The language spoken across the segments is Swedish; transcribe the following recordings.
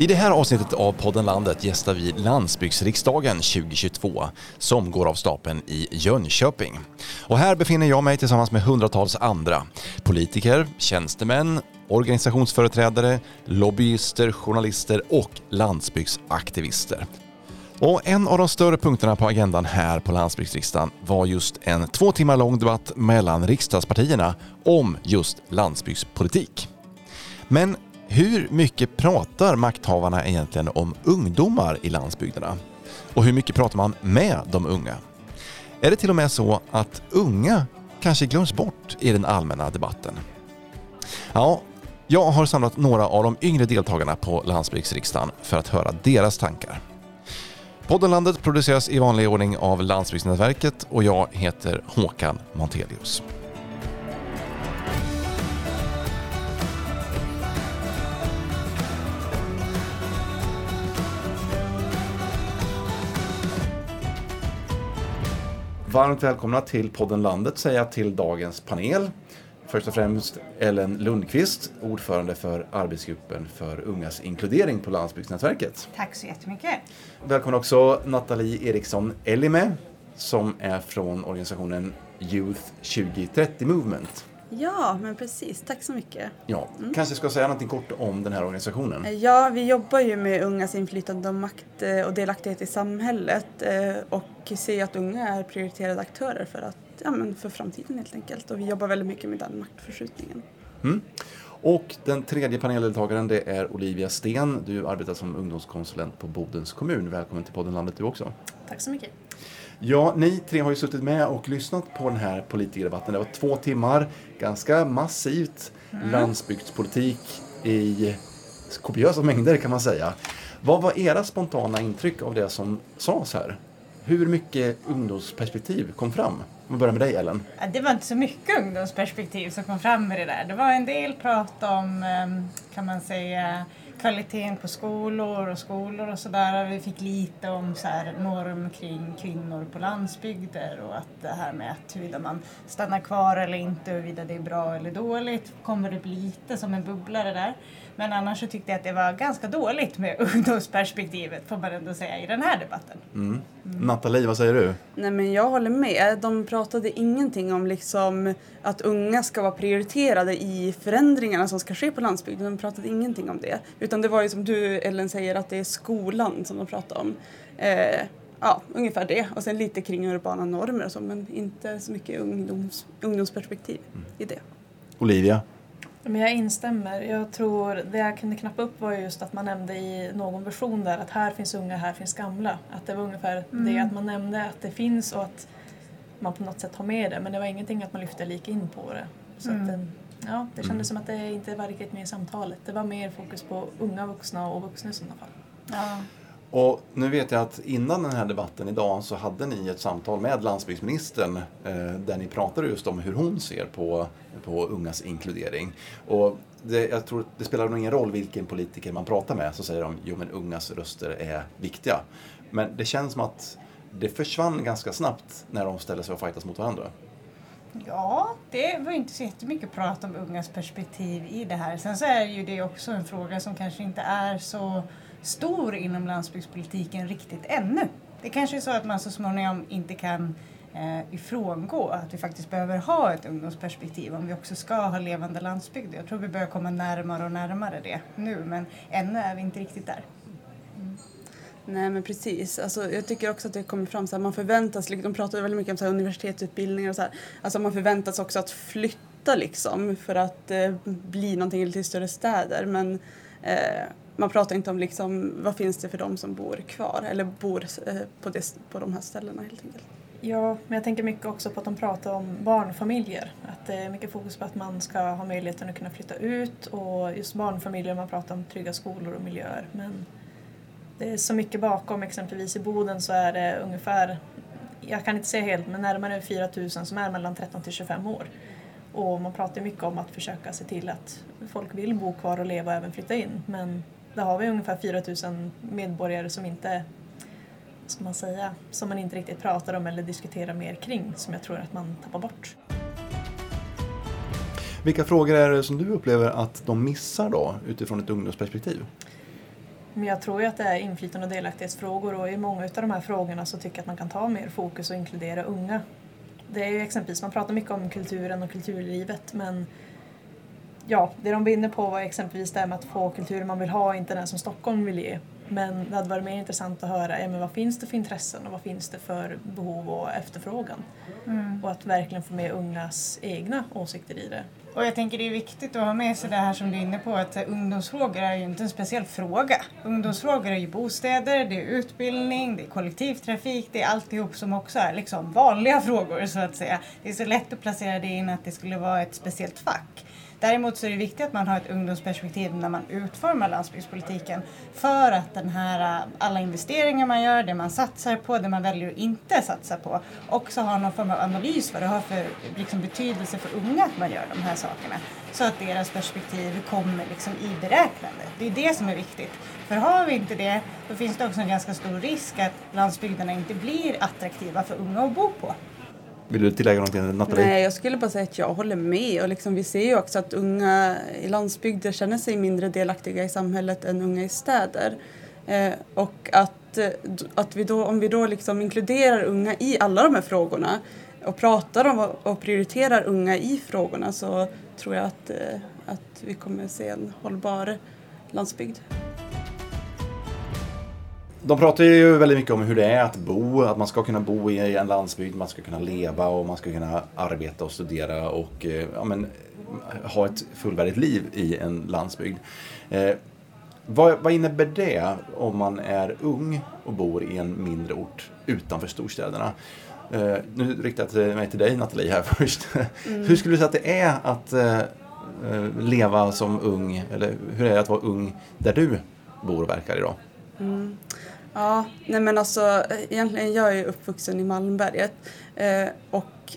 I det här avsnittet av podden Landet gästar vi Landsbygdsriksdagen 2022 som går av stapeln i Jönköping. Och här befinner jag mig tillsammans med hundratals andra politiker, tjänstemän, organisationsföreträdare, lobbyister, journalister och landsbygdsaktivister. Och en av de större punkterna på agendan här på landsbygdsriksdagen var just en två timmar lång debatt mellan riksdagspartierna om just landsbygdspolitik. Men hur mycket pratar makthavarna egentligen om ungdomar i landsbygderna? Och hur mycket pratar man med de unga? Är det till och med så att unga kanske glöms bort i den allmänna debatten? Ja, jag har samlat några av de yngre deltagarna på landsbygdsriksdagen för att höra deras tankar. Podden Landet produceras i vanlig ordning av Landsbygdsnätverket och jag heter Håkan Montelius. Varmt välkomna till podden Landet säger jag till dagens panel. Först och främst Ellen Lundqvist, ordförande för arbetsgruppen för ungas inkludering på Landsbygdsnätverket. Tack så jättemycket. Välkommen också Nathalie Eriksson Elime som är från organisationen Youth 2030 Movement. Ja, men precis. Tack så mycket. Ja, mm. kanske ska säga något kort om den här organisationen? Ja, vi jobbar ju med ungas inflytande och makt eh, och delaktighet i samhället eh, och ser att unga är prioriterade aktörer för, att, ja, men för framtiden helt enkelt. Och vi jobbar väldigt mycket med den maktförskjutningen. Mm. Och den tredje paneldeltagaren det är Olivia Sten. Du arbetar som ungdomskonsulent på Bodens kommun. Välkommen till podden Landet du också. Tack så mycket. Ja, ni tre har ju suttit med och lyssnat på den här politikerdebatten. Det var två timmar, ganska massivt mm. landsbygdspolitik i kopiösa mängder kan man säga. Vad var era spontana intryck av det som sades här? Hur mycket ungdomsperspektiv kom fram? Om vi börjar med dig Ellen. Det var inte så mycket ungdomsperspektiv som kom fram med det där. Det var en del prat om, ehm, kan man säga, kvaliteten på skolor och skolor och sådär. Vi fick lite om så här norm kring kvinnor på landsbygder och att det här med att huruvida man stannar kvar eller inte, huruvida det är bra eller dåligt, kommer det bli lite som en bubblare där. Men annars så tyckte jag att det var ganska dåligt med ungdomsperspektivet får man ändå säga i den här debatten. Mm. Mm. Nathalie, vad säger du? Nej men jag håller med. De pratade ingenting om liksom att unga ska vara prioriterade i förändringarna som ska ske på landsbygden. De pratade ingenting om det. Utan det var ju som du Ellen säger att det är skolan som de pratade om. Eh, ja, ungefär det. Och sen lite kring urbana normer och så men inte så mycket ungdoms, ungdomsperspektiv mm. i det. Olivia? Men jag instämmer. Jag tror det jag kunde knappa upp var just att man nämnde i någon version där att här finns unga, här finns gamla. Att det var ungefär mm. det att man nämnde att det finns och att man på något sätt har med det men det var ingenting att man lyfte lika in på det. Så mm. att, ja, det kändes mm. som att det inte var riktigt med i samtalet. Det var mer fokus på unga vuxna och vuxna i sådana fall. Ja. Och nu vet jag att innan den här debatten idag så hade ni ett samtal med landsbygdsministern eh, där ni pratade just om hur hon ser på, på ungas inkludering. Och det, jag tror det spelar nog ingen roll vilken politiker man pratar med så säger de jo men ungas röster är viktiga. Men det känns som att det försvann ganska snabbt när de ställer sig och fightas mot varandra. Ja, det var inte så jättemycket prat om ungas perspektiv i det här. Sen så är ju det också en fråga som kanske inte är så stor inom landsbygdspolitiken riktigt ännu. Det kanske är så att man så småningom inte kan eh, ifrångå att vi faktiskt behöver ha ett ungdomsperspektiv om vi också ska ha levande landsbygd. Jag tror vi börjar komma närmare och närmare det nu men ännu är vi inte riktigt där. Mm. Nej men precis. Alltså, jag tycker också att det kommer fram så här, man förväntas, liksom, de pratade väldigt mycket om så här, universitetsutbildningar och så här. Alltså man förväntas också att flytta liksom för att eh, bli någonting till större städer men eh, man pratar inte om liksom, vad finns det för de som bor kvar eller bor eh, på, det, på de här ställena helt enkelt. Ja, men jag tänker mycket också på att de pratar om barnfamiljer. Att det är mycket fokus på att man ska ha möjligheten att kunna flytta ut och just barnfamiljer, man pratar om trygga skolor och miljöer. Men det är så mycket bakom, exempelvis i Boden så är det ungefär, jag kan inte säga helt, men närmare 4 000 som är mellan 13 till 25 år. Och man pratar mycket om att försöka se till att folk vill bo kvar och leva och även flytta in. Men där har vi ungefär 4 000 medborgare som inte ska man säga, som man inte riktigt pratar om eller diskuterar mer kring som jag tror att man tappar bort. Vilka frågor är det som du upplever att de missar då utifrån ett ungdomsperspektiv? Men jag tror ju att det är inflytande och delaktighetsfrågor och i många av de här frågorna så tycker jag att man kan ta mer fokus och inkludera unga. Det är ju exempelvis, man pratar mycket om kulturen och kulturlivet men ja, det de vinner på var exempelvis det här med att få kulturen man vill ha, inte den som Stockholm vill ge. Men det hade varit mer intressant att höra ja, men vad finns det för intressen och vad finns det för behov och efterfrågan. Mm. Och att verkligen få med ungas egna åsikter i det. Och jag tänker det är viktigt att ha med sig det här som du är inne på att ungdomsfrågor är ju inte en speciell fråga. Ungdomsfrågor är ju bostäder, det är utbildning, det är kollektivtrafik, det är alltihop som också är liksom vanliga frågor så att säga. Det är så lätt att placera det in att det skulle vara ett speciellt fack. Däremot så är det viktigt att man har ett ungdomsperspektiv när man utformar landsbygdspolitiken för att den här, äh, alla investeringar man gör, det man satsar på, det man väljer att inte satsa på också har någon form av analys vad det har för liksom, betydelse för unga att man gör de här sakerna. Så att deras perspektiv kommer liksom i beräknandet. Det är det som är viktigt. För har vi inte det, då finns det också en ganska stor risk att landsbygderna inte blir attraktiva för unga att bo på. Vill du tillägga någonting Nathalie? Nej, jag skulle bara säga att jag håller med. Och liksom, vi ser ju också att unga i landsbygder känner sig mindre delaktiga i samhället än unga i städer. Eh, och att, eh, att vi då, om vi då liksom inkluderar unga i alla de här frågorna och pratar om och prioriterar unga i frågorna så tror jag att, eh, att vi kommer se en hållbar landsbygd. De pratar ju väldigt mycket om hur det är att bo, att man ska kunna bo i en landsbygd, man ska kunna leva och man ska kunna arbeta och studera och eh, ja, men, ha ett fullvärdigt liv i en landsbygd. Eh, vad, vad, innebär det om man är ung och bor i en mindre ort utanför storstäderna? Eh, nu riktar jag mig till dig Nathalie här först. Mm. hur skulle du säga att det är att eh, eh, leva som ung, eller hur är det att vara ung där du bor och verkar idag? Mm. Ja, nej men alltså egentligen jag är ju uppvuxen i Malmberget eh, och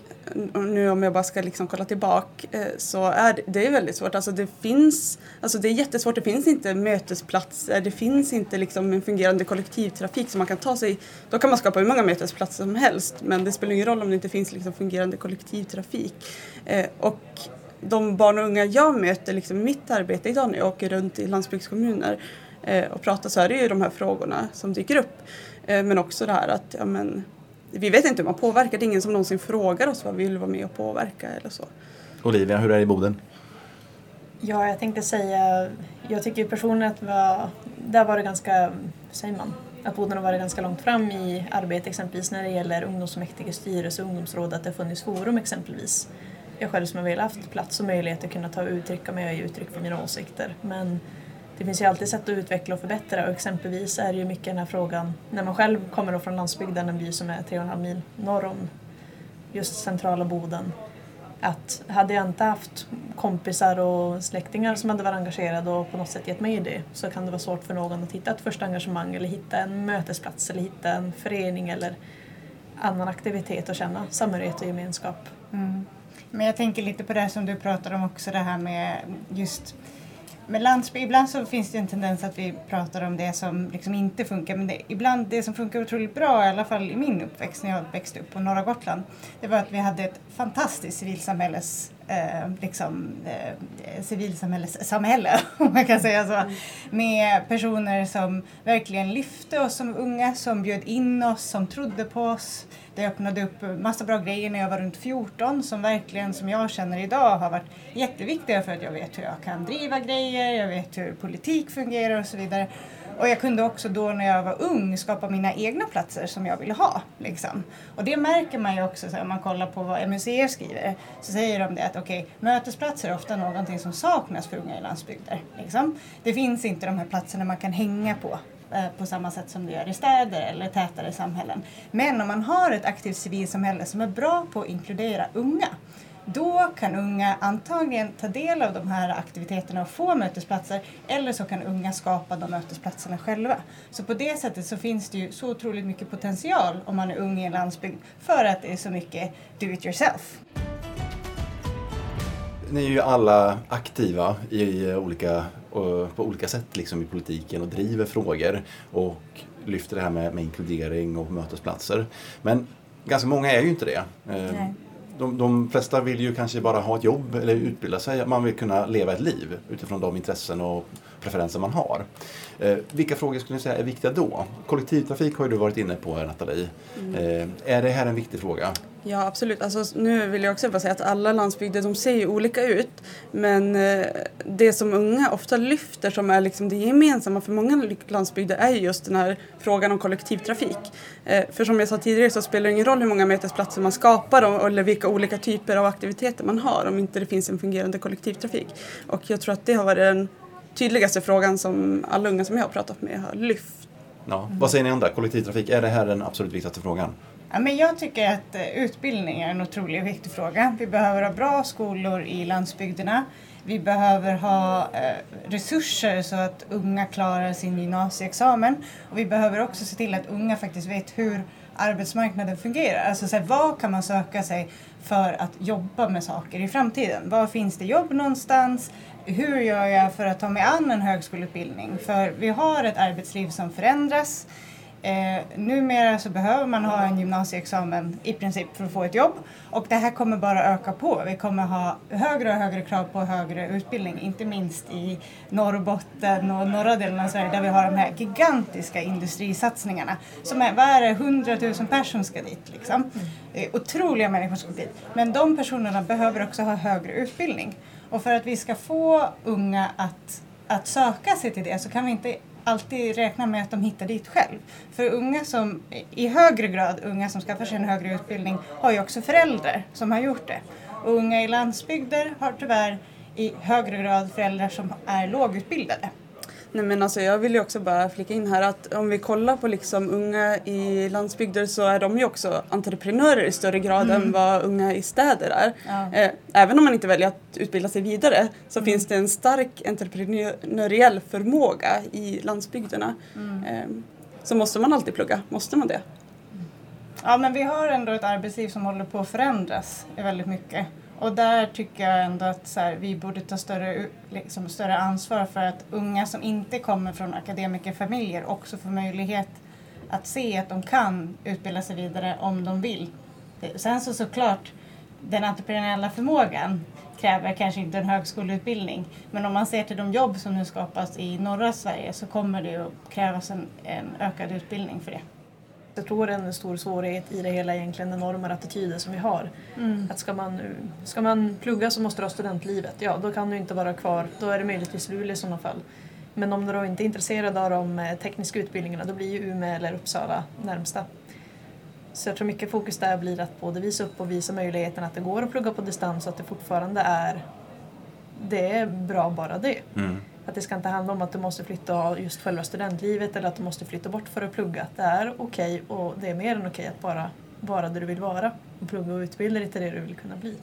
nu om jag bara ska liksom kolla tillbaka eh, så är det, det är väldigt svårt. Alltså det finns, alltså det är jättesvårt, det finns inte mötesplatser, det finns inte liksom en fungerande kollektivtrafik som man kan ta sig, då kan man skapa hur många mötesplatser som helst men det spelar ingen roll om det inte finns liksom fungerande kollektivtrafik. Eh, och de barn och unga jag möter liksom i mitt arbete idag när jag åker runt i landsbygdskommuner eh, och pratar så är det ju de här frågorna som dyker upp. Eh, men också det här att ja, men, vi vet inte hur man påverkar. Det är ingen som någonsin frågar oss vad vi vill vara med och påverka eller så. Olivia, hur är det i Boden? Ja, jag tänkte säga, jag tycker personligen att var, där var det ganska, säger man, att Boden har varit ganska långt fram i arbete exempelvis när det gäller ungdomsfullmäktige, styrelse och ungdomsråd, att det har funnits forum exempelvis. Jag själv som har velat haft plats och möjlighet att kunna ta och uttrycka mig och ge uttryck för mina åsikter. Men det finns ju alltid sätt att utveckla och förbättra och exempelvis är det ju mycket den här frågan när man själv kommer från landsbygden, en by som är 3,5 mil norr om just centrala Boden. Att hade jag inte haft kompisar och släktingar som hade varit engagerade och på något sätt gett mig det så kan det vara svårt för någon att hitta ett första engagemang eller hitta en mötesplats eller hitta en förening eller annan aktivitet och känna samhörighet och gemenskap. Mm. Men jag tänker lite på det som du pratar om också det här med just men landsbygd, ibland så finns det en tendens att vi pratar om det som liksom inte funkar men det, ibland det som funkar otroligt bra, i alla fall i min uppväxt när jag växte upp på norra Gotland, det var att vi hade ett fantastiskt civilsamhälles eh, liksom, eh, civilsamhällessamhälle, om man kan säga så. Med personer som verkligen lyfte oss som unga, som bjöd in oss, som trodde på oss. Det öppnade upp massa bra grejer när jag var runt 14 som verkligen, som jag känner idag, har varit jätteviktiga för att jag vet hur jag kan driva grejer, jag vet hur politik fungerar och så vidare. Och jag kunde också då när jag var ung skapa mina egna platser som jag ville ha. Liksom. Och det märker man ju också så om man kollar på vad MUCF skriver. Så säger de det att okej, okay, mötesplatser är ofta någonting som saknas för unga i landsbygder. Liksom. Det finns inte de här platserna man kan hänga på eh, på samma sätt som det gör i städer eller tätare samhällen. Men om man har ett aktivt civilsamhälle som är bra på att inkludera unga då kan unga antagligen ta del av de här aktiviteterna och få mötesplatser eller så kan unga skapa de mötesplatserna själva. Så på det sättet så finns det ju så otroligt mycket potential om man är ung i en landsbygd för att det är så mycket do it yourself. Ni är ju alla aktiva i olika, på olika sätt liksom i politiken och driver frågor och lyfter det här med, med inkludering och mötesplatser. Men ganska många är ju inte det. Nej de, de flesta vill ju kanske bara ha ett jobb eller utbilda sig. Man vill kunna leva ett liv utifrån de intressen och preferenser man har. Eh, vilka frågor skulle ni säga är viktiga då? Kollektivtrafik har ju du varit inne på Nathalie. Mm. Eh, är det här en viktig fråga? Ja absolut. Alltså, nu vill jag också bara säga att alla landsbygder de ser ju olika ut. Men eh, det som unga ofta lyfter som är liksom det gemensamma för många landsbygder är ju just den här frågan om kollektivtrafik. Eh, för som jag sa tidigare så spelar det ingen roll hur många mötesplatser man skapar och, eller vilka olika typer av aktiviteter man har om inte det finns en fungerande kollektivtrafik. Och jag tror att det har varit den tydligaste frågan som alla unga som jag har pratat med har lyft. Ja. Vad säger ni andra? Kollektivtrafik, är det här den absolut viktigaste frågan? Ja, men jag tycker att eh, utbildning är en otroligt viktig fråga. Vi behöver ha bra skolor i landsbygderna. Vi behöver ha eh, resurser så att unga klarar sin gymnasieexamen. Och vi behöver också se till att unga faktiskt vet hur arbetsmarknaden fungerar. Alltså så här, vad kan man söka sig för att jobba med saker i framtiden? Var finns det jobb någonstans? Hur gör jag för att ta mig an en högskoleutbildning? För vi har ett arbetsliv som förändras. Eh, numera så behöver man ha en gymnasieexamen i princip för att få ett jobb och det här kommer bara öka på. Vi kommer ha högre och högre krav på högre utbildning, inte minst i Norrbotten och norra delen av Sverige där vi har de här gigantiska industrisatsningarna. Som är, vad är det, 100 000 personer ska dit liksom. Det är otroliga människor som ska dit. Men de personerna behöver också ha högre utbildning. Och för att vi ska få unga att, att söka sig till det så kan vi inte alltid räkna med att de hittar dit själv. För unga som, i högre grad unga som skaffar sig en högre utbildning har ju också föräldrar som har gjort det. Och unga i landsbygder har tyvärr i högre grad föräldrar som är lågutbildade. Nej men alltså jag vill ju också bara flika in här att om vi kollar på liksom unga i landsbygder så är de ju också entreprenörer i större grad mm. än vad unga i städer är. Ja. Eh, även om man inte väljer att utbilda sig vidare så mm. finns det en stark entreprenöriell förmåga i landsbygderna. Mm. Eh, så måste man alltid plugga, måste man det? Ja men vi har ändå ett arbetsliv som håller på att förändras väldigt mycket. Och där tycker jag ändå att så här, vi borde ta större, liksom, större ansvar för att unga som inte kommer från akademikerfamiljer också får möjlighet att se att de kan utbilda sig vidare om de vill. Sen så såklart, den entreprenöriella förmågan kräver kanske inte en högskoleutbildning. Men om man ser till de jobb som nu skapas i norra Sverige så kommer det att krävas en, en ökad utbildning för det. Jag tror en stor svårighet i det hela egentligen den normer och attityder som vi har. Mm. Att ska man, ska man plugga så måste du ha studentlivet. Ja, då kan du inte vara kvar. Då är det möjligtvis Luleå i sådana fall. Men om du då inte är intresserad av de eh, tekniska utbildningarna då blir ju Umeå eller Uppsala närmsta. Så jag tror mycket fokus där blir att både visa upp och visa möjligheten att det går att plugga på distans och att det fortfarande är det är bra bara det. Mm. Att det ska inte handla om att du måste flytta just själva studentlivet eller att du måste flytta bort för att plugga. Det är okej okay och det är mer än okej okay att bara vara där du vill vara och plugga och utbilda dig till det du vill kunna bli.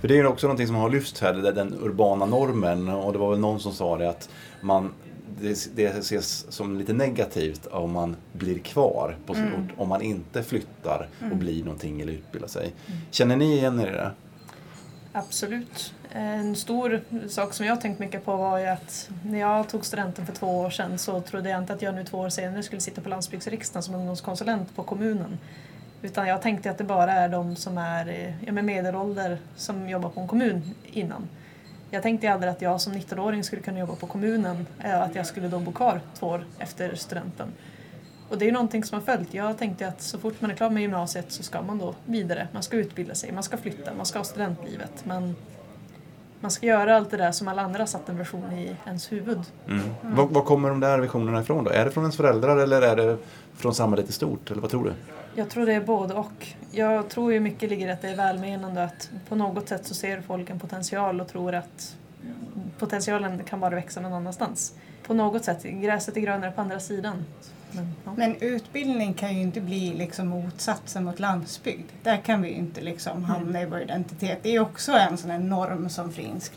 För det är ju också någonting som har lyfts här, den urbana normen och det var väl någon som sa det att man det, det ses som lite negativt om man blir kvar på sin mm. ort, om man inte flyttar och mm. blir någonting eller utbildar sig. Mm. Känner ni igen er i det? Absolut. En stor sak som jag tänkt mycket på var ju att när jag tog studenten för två år sedan så trodde jag inte att jag nu två år senare skulle sitta på landsbygdsriksdagen som ungdomskonsulent på kommunen. Utan jag tänkte att det bara är de som är ja, med medelålder som jobbar på en kommun innan. Jag tänkte aldrig att jag som 19-åring skulle kunna jobba på kommunen, eh, att jag skulle då bo kvar två år efter studenten. Och det är ju någonting som har följt. Jag tänkte att så fort man är klar med gymnasiet så ska man då vidare. Man ska utbilda sig, man ska flytta, man ska ha studentlivet. Man, man ska göra allt det där som alla andra satt en version i ens huvud. Mm. Mm. Var, var, kommer de där visionerna ifrån då? Är det från ens föräldrar eller är det från samhället i stort? Eller vad tror du? Jag tror det är både och. Jag tror ju mycket ligger i att det är välmenande att på något sätt så ser folk en potential och tror att potentialen kan bara växa någon annanstans. På något sätt, gräset är grönare på andra sidan. Men, ja. Men, utbildning kan ju inte bli liksom motsatsen mot landsbygd. Där kan vi ju inte liksom hamna i vår identitet. Det är också en sån här norm som finns.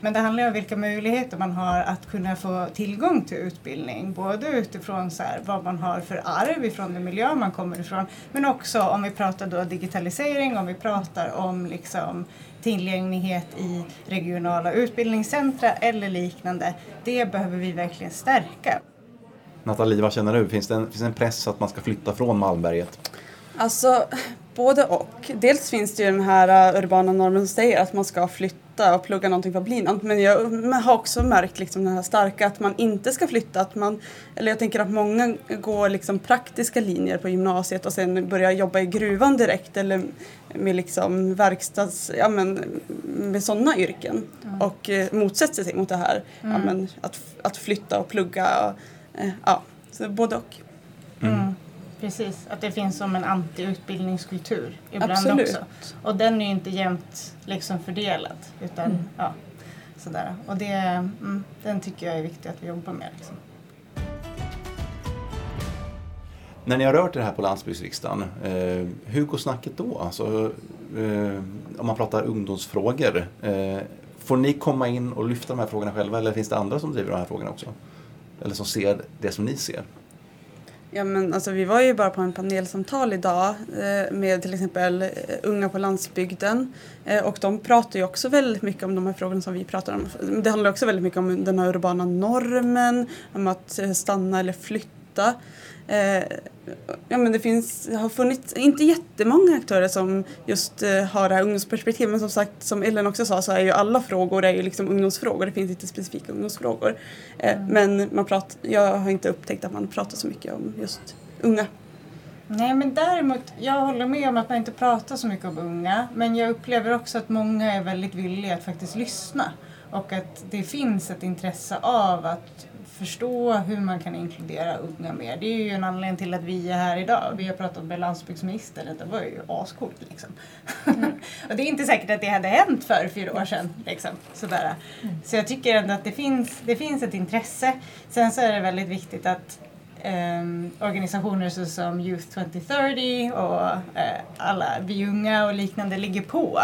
Men det handlar om vilka möjligheter man har att kunna få tillgång till utbildning. Både utifrån så här, vad man har för arv ifrån den miljö man kommer ifrån. Men också om vi pratar då digitalisering, om vi pratar om liksom tillgänglighet i regionala utbildningscentra eller liknande. Det behöver vi verkligen stärka. Nathalie, vad känner du? Finns det, en, finns det en press att man ska flytta från Malmberget? Alltså, Både och. Dels finns det ju den här uh, urbana normen som säger att man ska flytta och plugga någonting för att bli något. Men jag har också märkt liksom den här starka att man inte ska flytta. Att man, eller jag tänker att många går liksom praktiska linjer på gymnasiet och sen börjar jobba i gruvan direkt eller med liksom verkstads, ja men med sådana yrken. Mm. Och eh, motsätter sig mot det här. Mm. Ja, men att, att flytta och plugga. Och, ja, så både och. Mm. Precis, att det finns som en anti-utbildningskultur ibland Absolut. också. Och den är ju inte jämnt liksom fördelad. Utan, mm. ja, sådär. Och det, mm, den tycker jag är viktig att vi jobbar med. Liksom. När ni har rört er här på landsbygdsriksdagen, eh, hur går snacket då? Alltså, eh, om man pratar ungdomsfrågor, eh, får ni komma in och lyfta de här frågorna själva eller finns det andra som driver de här frågorna också? Eller som ser det som ni ser? Ja, men alltså, vi var ju bara på en panelsamtal idag eh, med till exempel eh, unga på landsbygden eh, och de pratar ju också väldigt mycket om de här frågorna som vi pratar om. Det handlar också väldigt mycket om den här urbana normen, om att eh, stanna eller flytta. Eh, ja, men det finns, har funnits, inte jättemånga aktörer som just eh, har det här ungdomsperspektivet men som sagt som Ellen också sa så är ju alla frågor är ju liksom ungdomsfrågor, det finns inte specifika ungdomsfrågor. Eh, mm. Men man pratar, jag har inte upptäckt att man pratar så mycket om just unga. Nej men däremot, jag håller med om att man inte pratar så mycket om unga men jag upplever också att många är väldigt villiga att faktiskt lyssna och att det finns ett intresse av att förstå hur man kan inkludera unga mer. Det är ju en anledning till att vi är här idag. Vi har pratat med landsbygdsministern, det var ju ascoolt liksom. Mm. och det är inte säkert att det hade hänt för fyra år sedan. Liksom, sådär. Mm. Så jag tycker ändå att det finns, det finns ett intresse. Sen så är det väldigt viktigt att Um, organisationer såsom Youth 2030 och uh, alla Vi Unga och liknande ligger på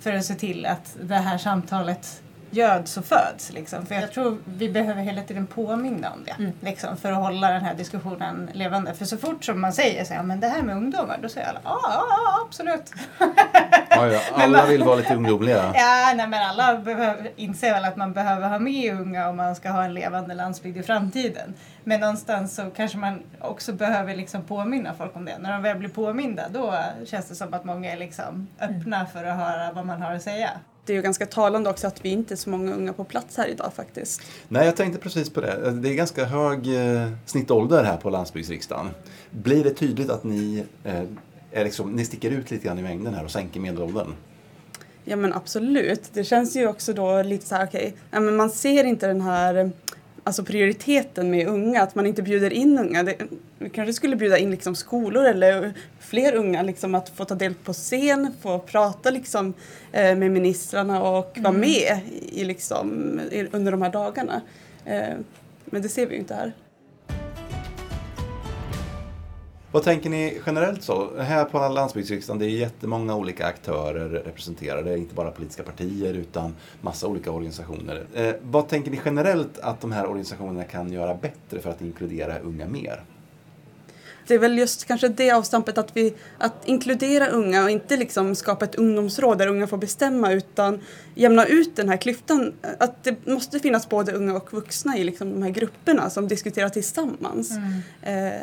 för att se till att det här samtalet göds och föds. Liksom. För jag tror vi behöver hela tiden påminna om det mm. liksom, för att hålla den här diskussionen levande. För så fort som man säger så här, men det här med ungdomar, då säger alla ja, absolut. Ja, ja. Alla vill vara lite ungdomliga. Ja, nej, men alla behöver, inser väl att man behöver ha med unga om man ska ha en levande landsbygd i framtiden. Men någonstans så kanske man också behöver liksom påminna folk om det. När de väl blir påminda då känns det som att många är liksom öppna för att höra vad man har att säga det är ju ganska talande också att vi inte är så många unga på plats här idag faktiskt. Nej, jag tänkte precis på det. Det är ganska hög eh, snittålder här på landsbygdsriksdagen. Blir det tydligt att ni, eh, är liksom, ni sticker ut lite grann i mängden här och sänker medelåldern? Ja men absolut. Det känns ju också då lite så här, okej, okay, man ser inte den här alltså prioriteten med unga, att man inte bjuder in unga. Det, vi kanske skulle bjuda in liksom skolor eller fler unga liksom att få ta del på scen, få prata liksom, eh, med ministrarna och mm. vara med i, liksom, under de här dagarna. Eh, men det ser vi ju inte här. Vad tänker ni generellt så? Här på landsbygdsriksdagen det är jättemånga olika aktörer representerade, inte bara politiska partier utan massa olika organisationer. Eh, vad tänker ni generellt att de här organisationerna kan göra bättre för att inkludera unga mer? Det är väl just kanske det avstampet att, vi, att inkludera unga och inte liksom skapa ett ungdomsråd där unga får bestämma utan jämna ut den här klyftan. Att det måste finnas både unga och vuxna i liksom de här grupperna som diskuterar tillsammans. Mm. Eh,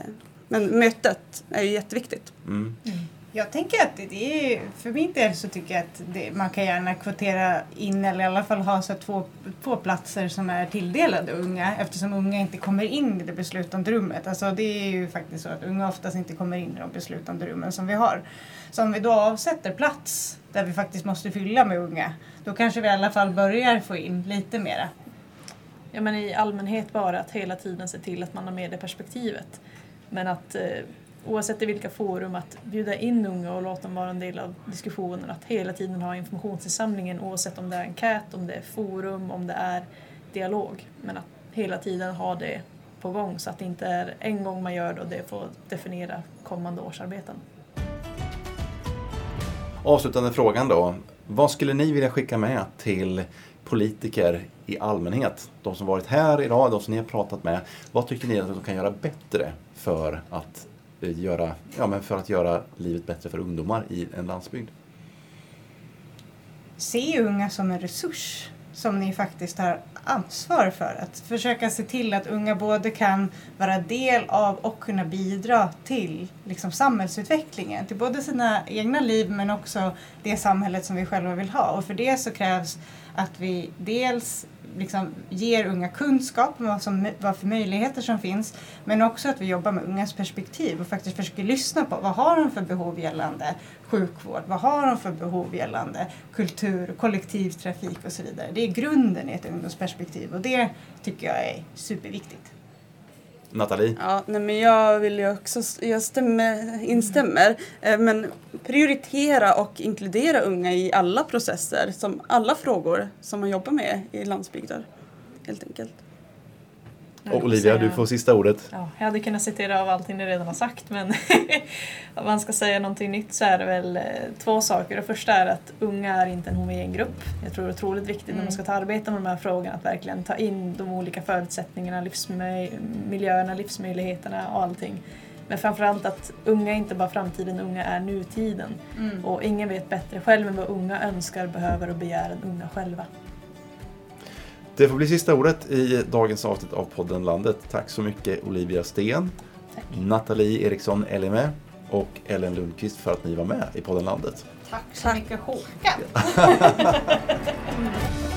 men mötet är ju jätteviktigt. Mm. Mm. Jag tänker att det är, för min del så tycker jag att det, man kan gärna kvotera in eller i alla fall ha så två, två platser som är tilldelade unga eftersom unga inte kommer in i det beslutande rummet. Alltså det är ju faktiskt så att unga oftast inte kommer in i de beslutande rummen som vi har. Så om vi då avsätter plats där vi faktiskt måste fylla med unga då kanske vi i alla fall börjar få in lite mera. Ja men i allmänhet bara att hela tiden se till att man har med det perspektivet. Men att eh, oavsett i vilka forum att bjuda in unga och låta dem vara en del av diskussionen. Att hela tiden ha informationsinsamlingen oavsett om det är enkät, om det är forum, om det är dialog. Men att hela tiden ha det på gång så att det inte är en gång man gör det och det får definiera kommande årsarbeten. Avslutande frågan då. Vad skulle ni vilja skicka med till politiker i allmänhet? De som varit här idag, de som ni har pratat med. Vad tycker ni att de kan göra bättre för att eh, göra, ja, men för att göra livet bättre för ungdomar i en landsbygd. Se unga som en resurs som ni faktiskt har ansvar för. Att försöka se till att unga både kan vara del av och kunna bidra till liksom, samhällsutvecklingen. Till både sina egna liv men också det samhället som vi själva vill ha. Och för det så krävs att vi dels liksom ger unga kunskap om vad, som, vad för möjligheter som finns men också att vi jobbar med ungas perspektiv och faktiskt försöker lyssna på vad har de för behov gällande sjukvård, vad har de för behov gällande kultur, kollektivtrafik och så vidare. Det är grunden i ett ungdomsperspektiv och det tycker jag är superviktigt. Nathalie? Ja, nej men jag vill ju också, jag stämmer, instämmer, eh, men prioritera och inkludera unga i alla processer, som alla frågor som man jobbar med i landsbygder, helt enkelt. Och Olivia, du får sista ordet. Ja, jag hade kunnat citera av allting ni redan har sagt men om man ska säga någonting nytt så är det väl eh, två saker. Det första är att unga är inte en homogen grupp. Jag tror det är otroligt viktigt mm. när man ska ta arbeta med de här frågorna att verkligen ta in de olika förutsättningarna, livsmiljöerna, livsmöjligheterna och allting. Men framförallt att unga är inte bara framtiden, unga är nutiden. Mm. Och ingen vet bättre själv än vad unga önskar, behöver och begär än unga själva. Det får bli sista ordet i dagens avsnitt av podden Landet. Tack så mycket Olivia Sten, Tack. Nathalie Eriksson Elime och Ellen Lundqvist för att ni var med i podden Landet. Tack så mycket Håkan!